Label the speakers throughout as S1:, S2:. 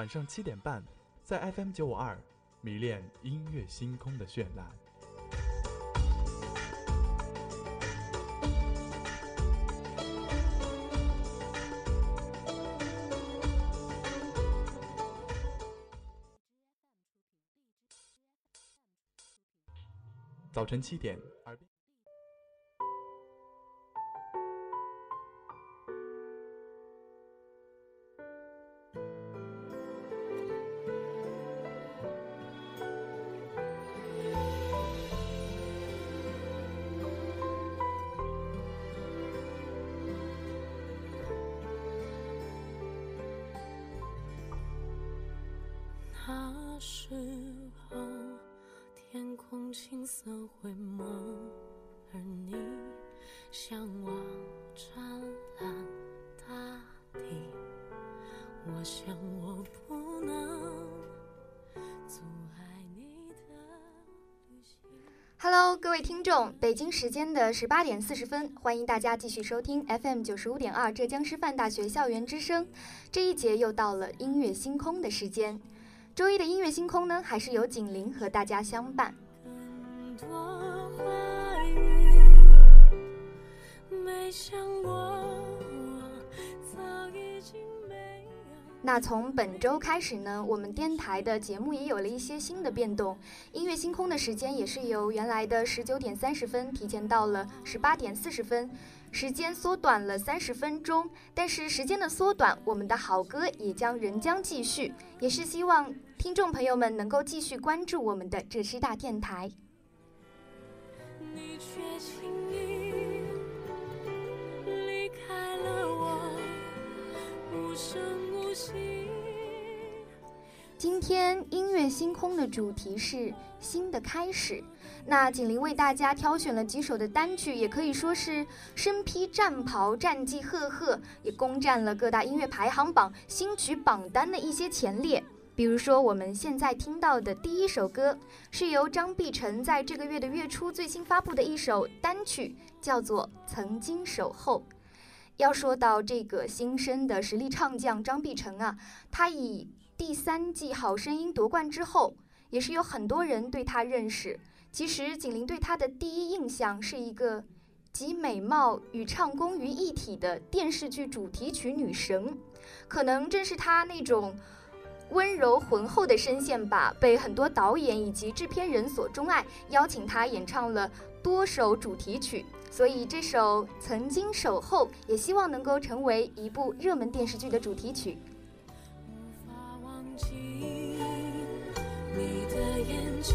S1: 晚上七点半，在 FM 九五二，迷恋音乐星空的绚烂。早晨七点，
S2: 北京时间的十八点四十分，欢迎大家继续收听 FM 九十五点二浙江师范大学校园之声。这一节又到了音乐星空的时间。周一的音乐星空呢，还是由景林和大家相伴。没想过那从本周开始呢，我们电台的节目也有了一些新的变动，音乐星空的时间也是由原来的十九点三十分提前到了十八点四十分。时间缩短了三十分钟，但是时间的缩短，我们的好歌也将仍将继续，也是希望听众朋友们能够继续关注我们的浙师大电台。
S3: 你却轻易离开了我，无声。
S2: 今天音乐星空的主题是新的开始。那锦麟为大家挑选了几首的单曲，也可以说是身披战袍，战绩赫赫，也攻占了各大音乐排行榜新曲榜单的一些前列。比如说，我们现在听到的第一首歌，是由张碧晨在这个月的月初最新发布的一首单曲，叫做《曾经守候》。要说到这个新生的实力唱将张碧晨啊，她以第三季《好声音》夺冠之后，也是有很多人对她认识。其实景林对她的第一印象是一个集美貌与唱功于一体的电视剧主题曲女神，可能正是她那种温柔浑厚的声线吧，被很多导演以及制片人所钟爱，邀请他演唱了多首主题曲。所以这首《曾经守候》也希望能够成为一部热门电视剧的主题曲。
S3: 无法忘记你的眼睛，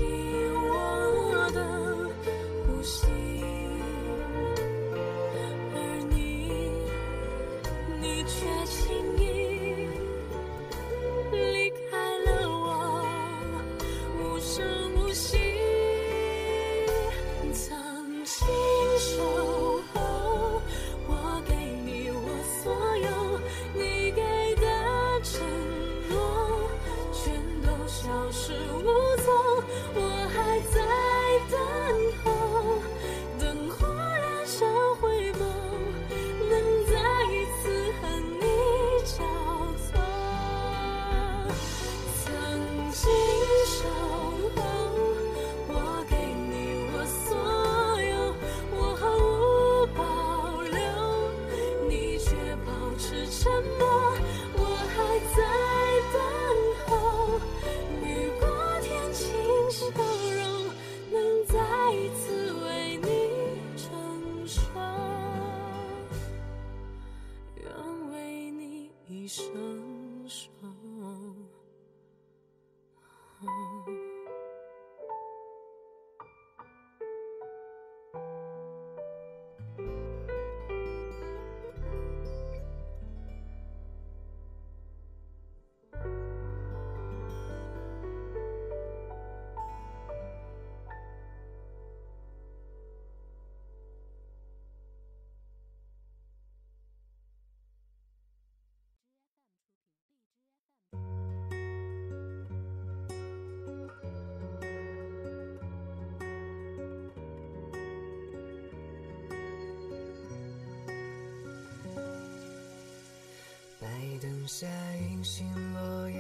S4: 下隐形落叶，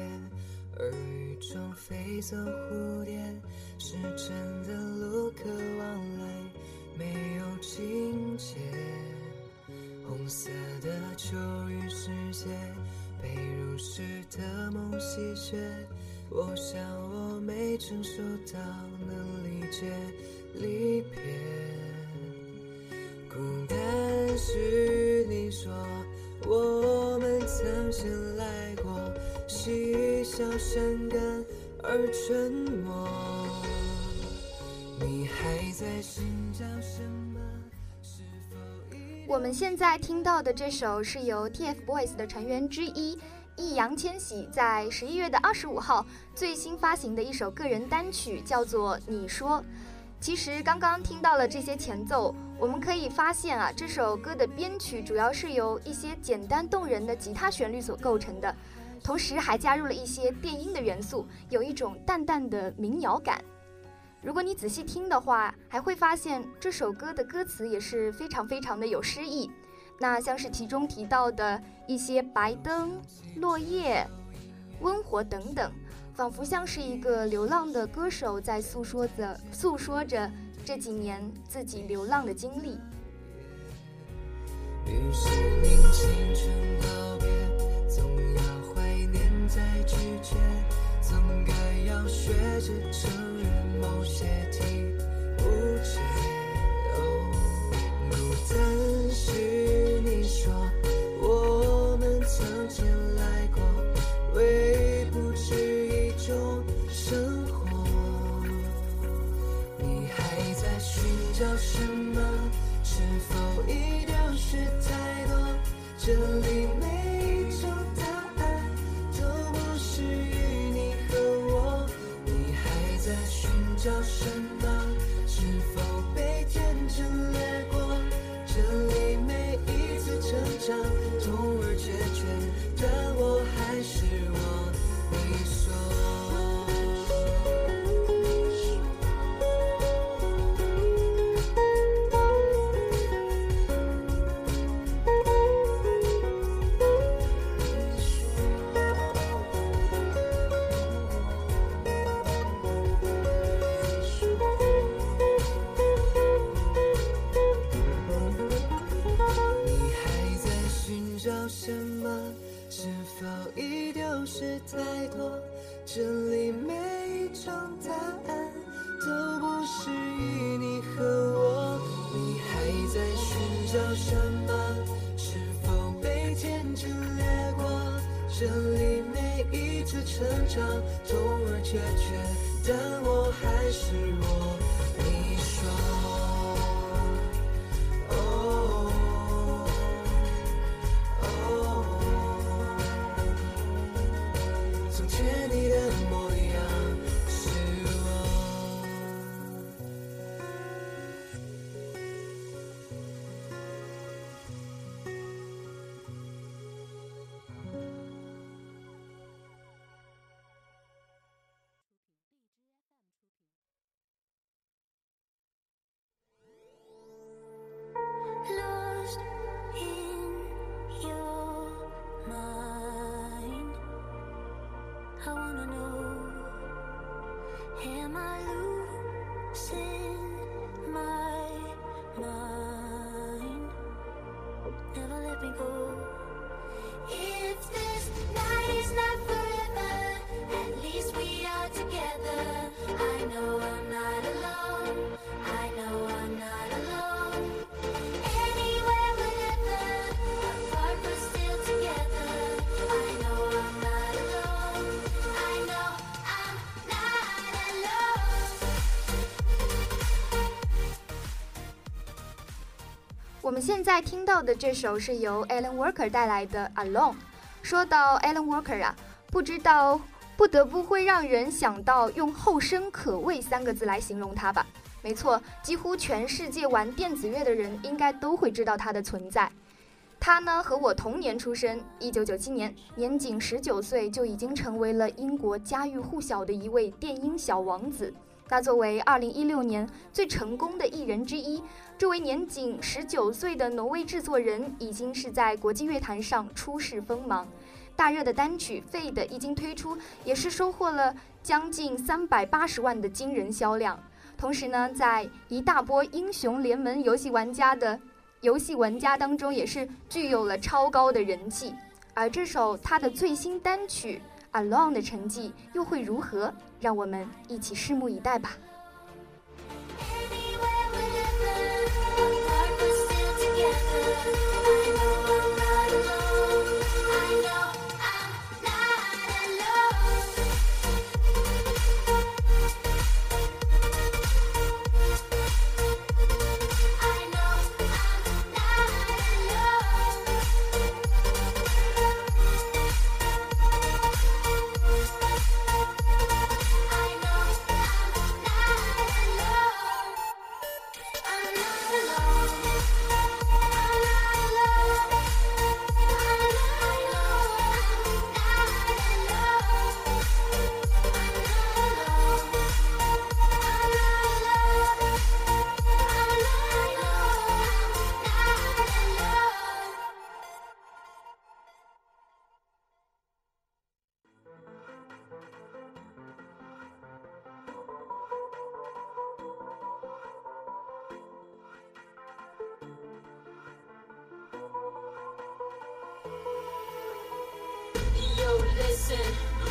S4: 耳语中飞走蝴蝶，是真的路可往来，没有情节。红色的秋雨世界，被入世的梦洗雪。我想我没成熟到能理解离别。孤单是你说我曾经来过，嬉笑伤感而沉默。你还在寻找什么？是否已
S2: 我们现在听到的这首是由 TFBOYS 的成员之一易烊千玺在十一月的二十五号最新发行的一首个人单曲，叫做《你说》。其实刚刚听到了这些前奏，我们可以发现啊，这首歌的编曲主要是由一些简单动人的吉他旋律所构成的，同时还加入了一些电音的元素，有一种淡淡的民谣感。如果你仔细听的话，还会发现这首歌的歌词也是非常非常的有诗意。那像是其中提到的一些白灯、落叶、温火等等，仿佛像是一个流浪的歌手在诉说着诉说着这几年自己流浪的经历。
S4: 于是宁青春告别，总要怀念再拒绝，总该要学着承认某些什么？是否被天真掠过？这里每一次成长，痛而决绝，但我还是我。
S2: 现在听到的这首是由 Alan Walker 带来的《Alone》。说到 Alan Walker 啊，不知道不得不会让人想到用“后生可畏”三个字来形容他吧？没错，几乎全世界玩电子乐的人应该都会知道他的存在。他呢和我同年出生，一九九七年，年仅十九岁就已经成为了英国家喻户晓的一位电音小王子。那作为二零一六年最成功的艺人之一，这位年仅十九岁的挪威制作人已经是在国际乐坛上出世锋芒。大热的单曲《Fade》一经推出，也是收获了将近三百八十万的惊人销量。同时呢，在一大波英雄联盟游戏玩家的游戏玩家当中，也是具有了超高的人气。而这首他的最新单曲《Alone》的成绩又会如何？让我们一起拭目以待吧。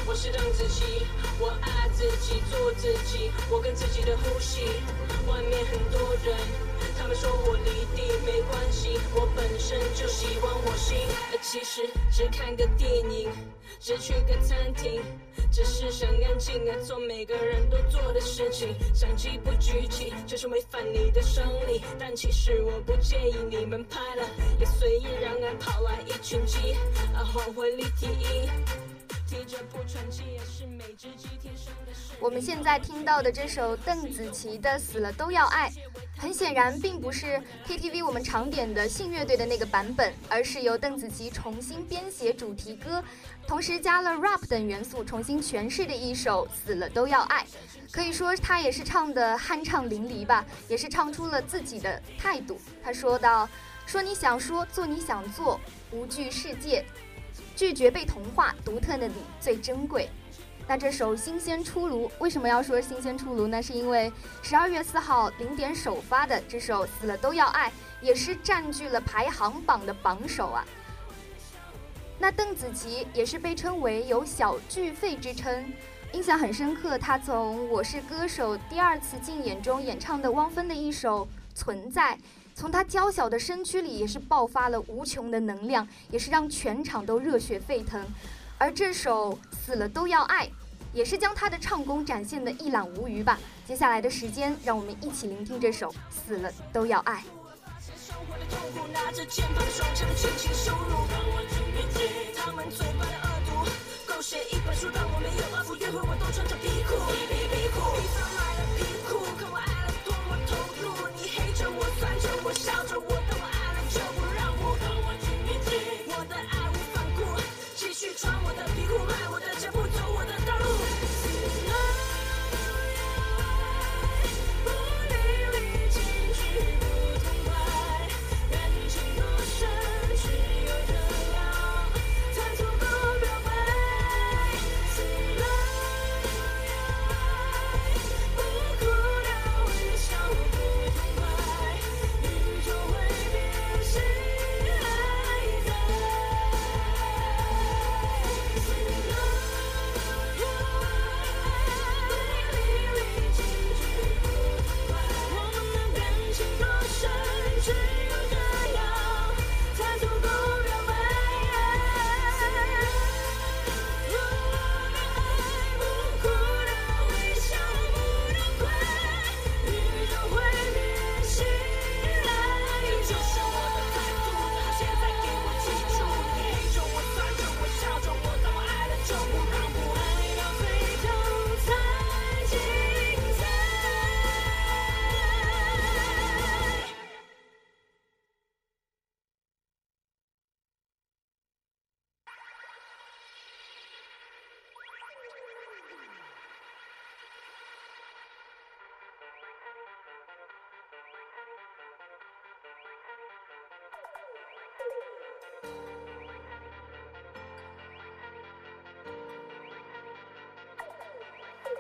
S5: 我是邓紫棋，我爱自己，做自己，我跟自己的呼吸。外面很多人，他们说我离地没关系，我本身就喜欢我心。呃其实只看个电影，只去个餐厅，只是想安静啊，做每个人都做的事情。相机不举起，就是违反你的生理。但其实我不介意你们拍了，也随意让爱跑来一群鸡，啊，换回立体音。
S2: 我们现在听到的这首邓紫棋的《死了都要爱》，很显然并不是 KTV 我们常点的信乐队的那个版本，而是由邓紫棋重新编写主题歌，同时加了 rap 等元素，重新诠释的一首《死了都要爱》。可以说，她也是唱的酣畅淋漓吧，也是唱出了自己的态度。她说道：“说你想说，做你想做，无惧世界。”拒绝被同化，独特的你最珍贵。那这首新鲜出炉，为什么要说新鲜出炉呢？是因为十二月四号零点首发的这首《死了都要爱》，也是占据了排行榜的榜首啊。那邓紫棋也是被称为有小巨肺之称，印象很深刻。她从《我是歌手》第二次竞演中演唱的汪峰的一首《存在》。从他娇小的身躯里也是爆发了无穷的能量，也是让全场都热血沸腾。而这首《死了都要爱》，也是将他的唱功展现的一览无余吧。接下来的时间，让我们一起聆听这首《死了都要爱》。
S5: 写一本书，让我没有包袱，约会我都穿着皮裤，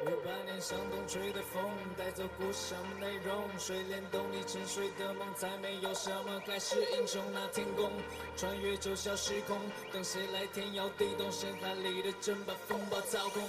S6: 为百年向东吹的风，带走故乡的内容。水帘洞里沉睡的梦，再没有什么盖世英雄那天宫。穿越九霄时空，等谁来天摇地动？深海里的针把风暴操控。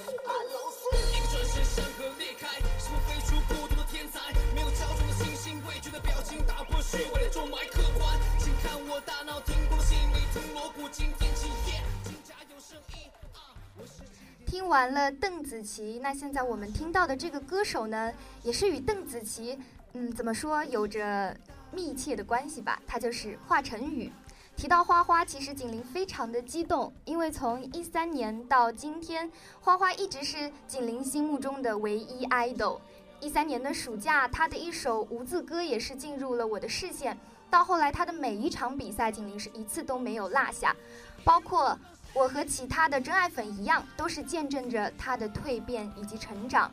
S6: 听
S2: 完了邓紫棋，那现在我们听到的这个歌手呢，也是与邓紫棋，嗯，怎么说有着密切的关系吧？他就是华晨宇。提到花花，其实锦麟非常的激动，因为从一三年到今天，花花一直是锦麟心目中的唯一 idol。一三年的暑假，他的一首无字歌也是进入了我的视线。到后来，他的每一场比赛，锦麟是一次都没有落下，包括。我和其他的真爱粉一样，都是见证着他的蜕变以及成长。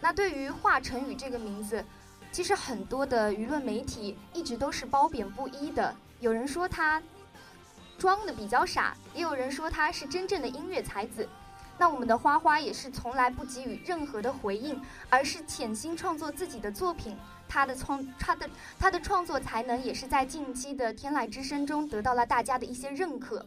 S2: 那对于华晨宇这个名字，其实很多的舆论媒体一直都是褒贬不一的。有人说他装的比较傻，也有人说他是真正的音乐才子。那我们的花花也是从来不给予任何的回应，而是潜心创作自己的作品。他的创他的他的创作才能也是在近期的《天籁之声》中得到了大家的一些认可。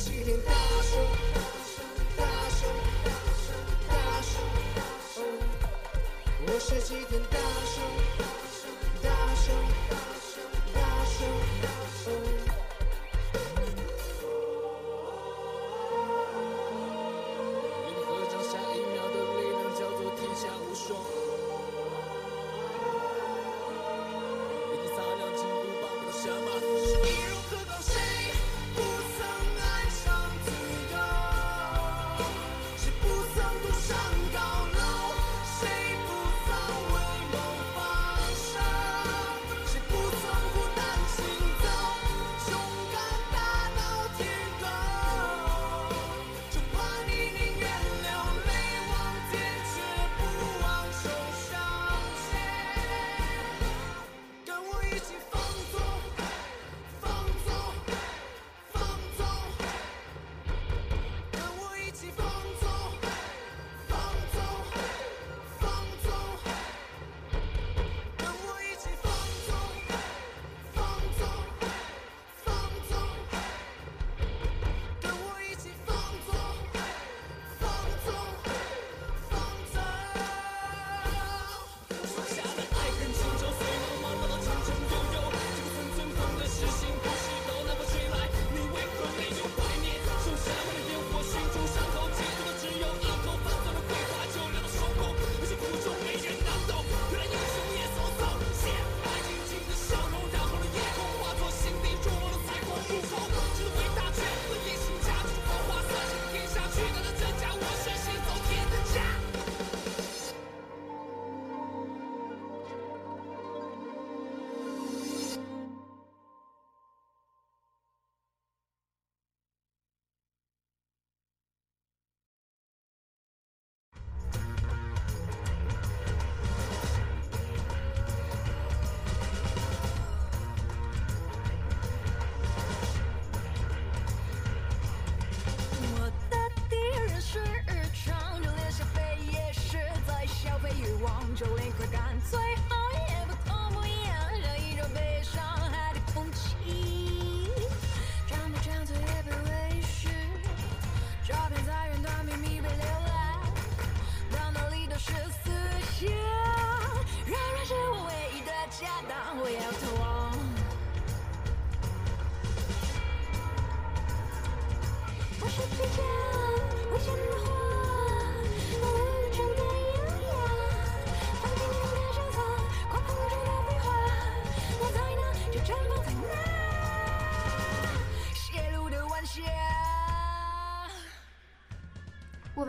S6: 我是齐天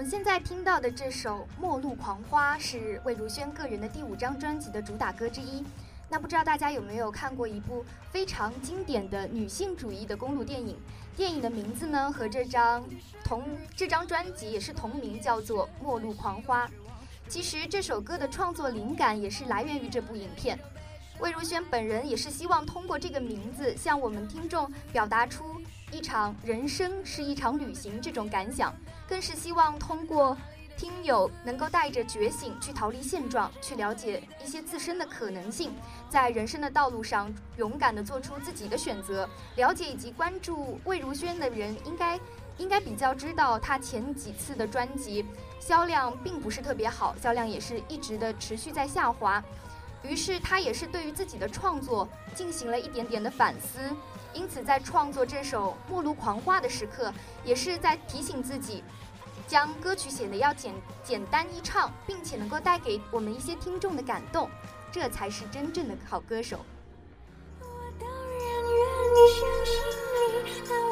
S6: 我
S2: 们现在听到的这首《末路狂花》是魏如萱个人的第五张专辑的主打歌之一。那不知道大家有没有看过一部非常经典的女性主义的公路电影？电影的名字呢和这张同这张专辑也是同名，叫做《末路狂花》。其实这首歌的创作灵感也是来源于这部影片。魏如萱本人也是希望通过这个名字向我们听众表达出一场人生是一场旅行这种感想，更是希望通过听友能够带着觉醒去逃离现状，去了解一些自身的可能性，在人生的道路上勇敢地做出自己的选择。了解以及关注魏如萱的人应该应该比较知道，她前几次的专辑销量并不是特别好，销量也是一直的持续在下滑。于是他也是对于自己的创作进行了一点点的反思，因此在创作这首《末路狂花》的时刻，也是在提醒自己，将歌曲写的要简简单易唱，并且能够带给我们一些听众的感动，这才是真正的好歌手。
S7: 我当然愿意相信你，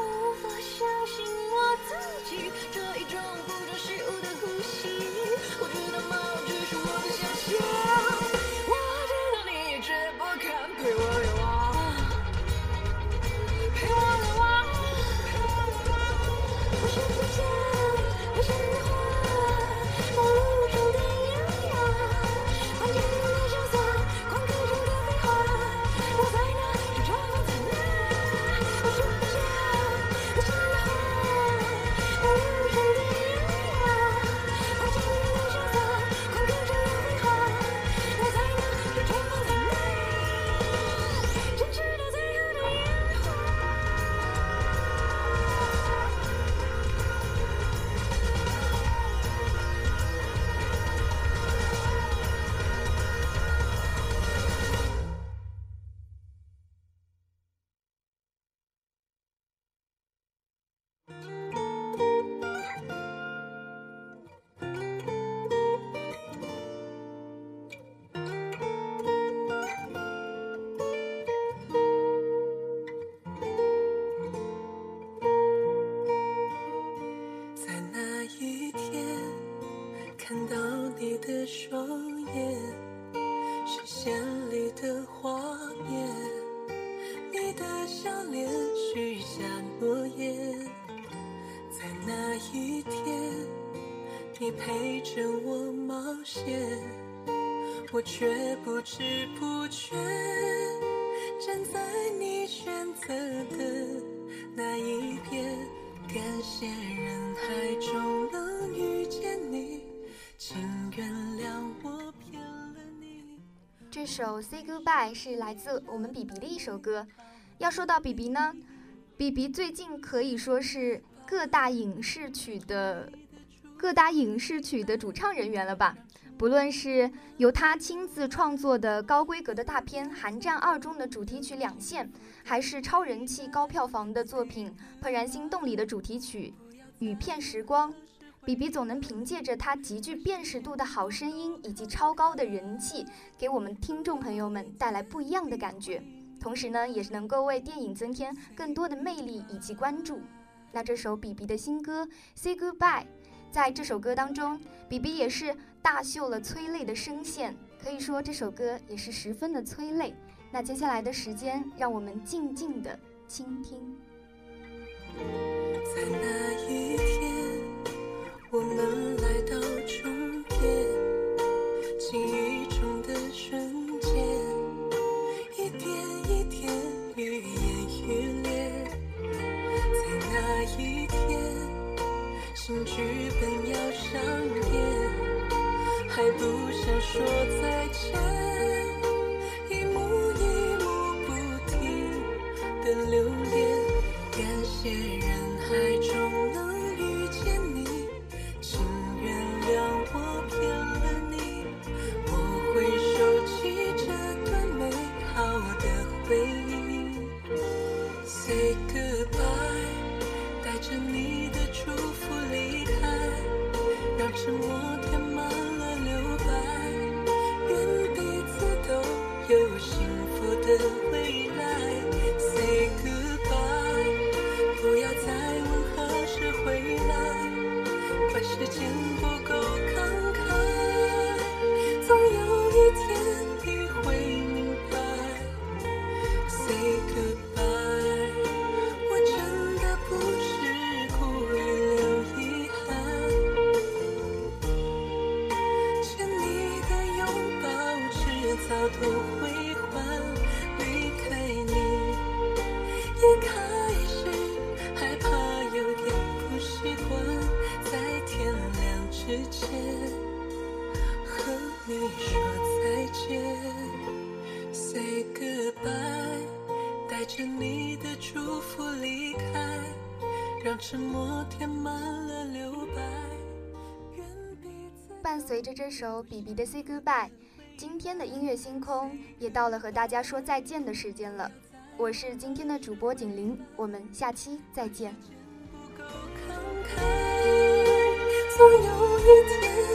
S7: 这
S2: 首《Say Goodbye》是来自我们比比的一首歌。要说到比比呢，比比最近可以说是各大影视曲的各大影视曲的主唱人员了吧？不论是由他亲自创作的高规格的大片《寒战二》中的主题曲《两线》，还是超人气、高票房的作品《怦然心动》里的主题曲《雨片时光》，比比总能凭借着他极具辨识度的好声音以及超高的人气，给我们听众朋友们带来不一样的感觉。同时呢，也是能够为电影增添更多的魅力以及关注。那这首比比的新歌《Say Goodbye》，在这首歌当中，比比也是大秀了催泪的声线，可以说这首歌也是十分的催泪。那接下来的时间，让我们静静的倾听。
S3: 在那一，我们来到着你的祝福离开，让沉默填满了留白，愿彼此都有幸福的未来。你说再见。Say goodbye，带着你的祝福离开，让沉默填满了留白。
S2: 伴随着这首 B.B 的 Say Goodbye，今天的音乐星空也到了和大家说再见的时间了。我是今天的主播景玲，我们下期再见。
S3: 不够慷慨，总有一天